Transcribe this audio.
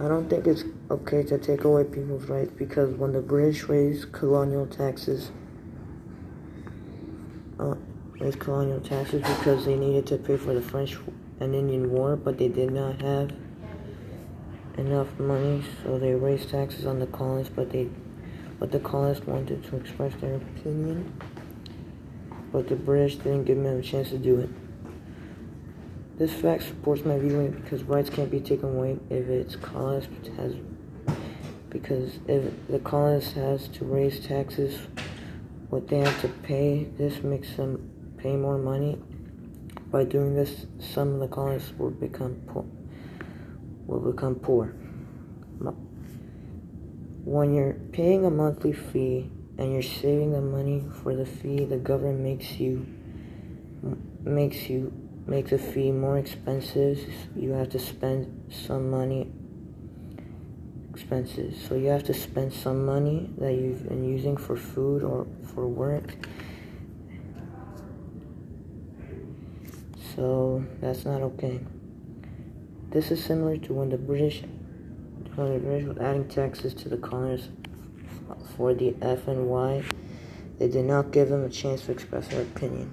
I don't think it's okay to take away people's rights because when the British raised colonial taxes, uh, raised colonial taxes because they needed to pay for the French and Indian War, but they did not have enough money, so they raised taxes on the colonists, but they, but the colonists wanted to express their opinion, but the British didn't give them a chance to do it. This fact supports my viewpoint because rights can't be taken away if its colonist has because if the colonist has to raise taxes what they have to pay this makes them pay more money. By doing this some of the colonists will become poor will become poor. When you're paying a monthly fee and you're saving the money for the fee the government makes you makes you make the fee more expensive, you have to spend some money expenses. So you have to spend some money that you've been using for food or for work. So that's not okay. This is similar to when the British when the British was adding taxes to the colonists for the F and Y. They did not give them a chance to express their opinion.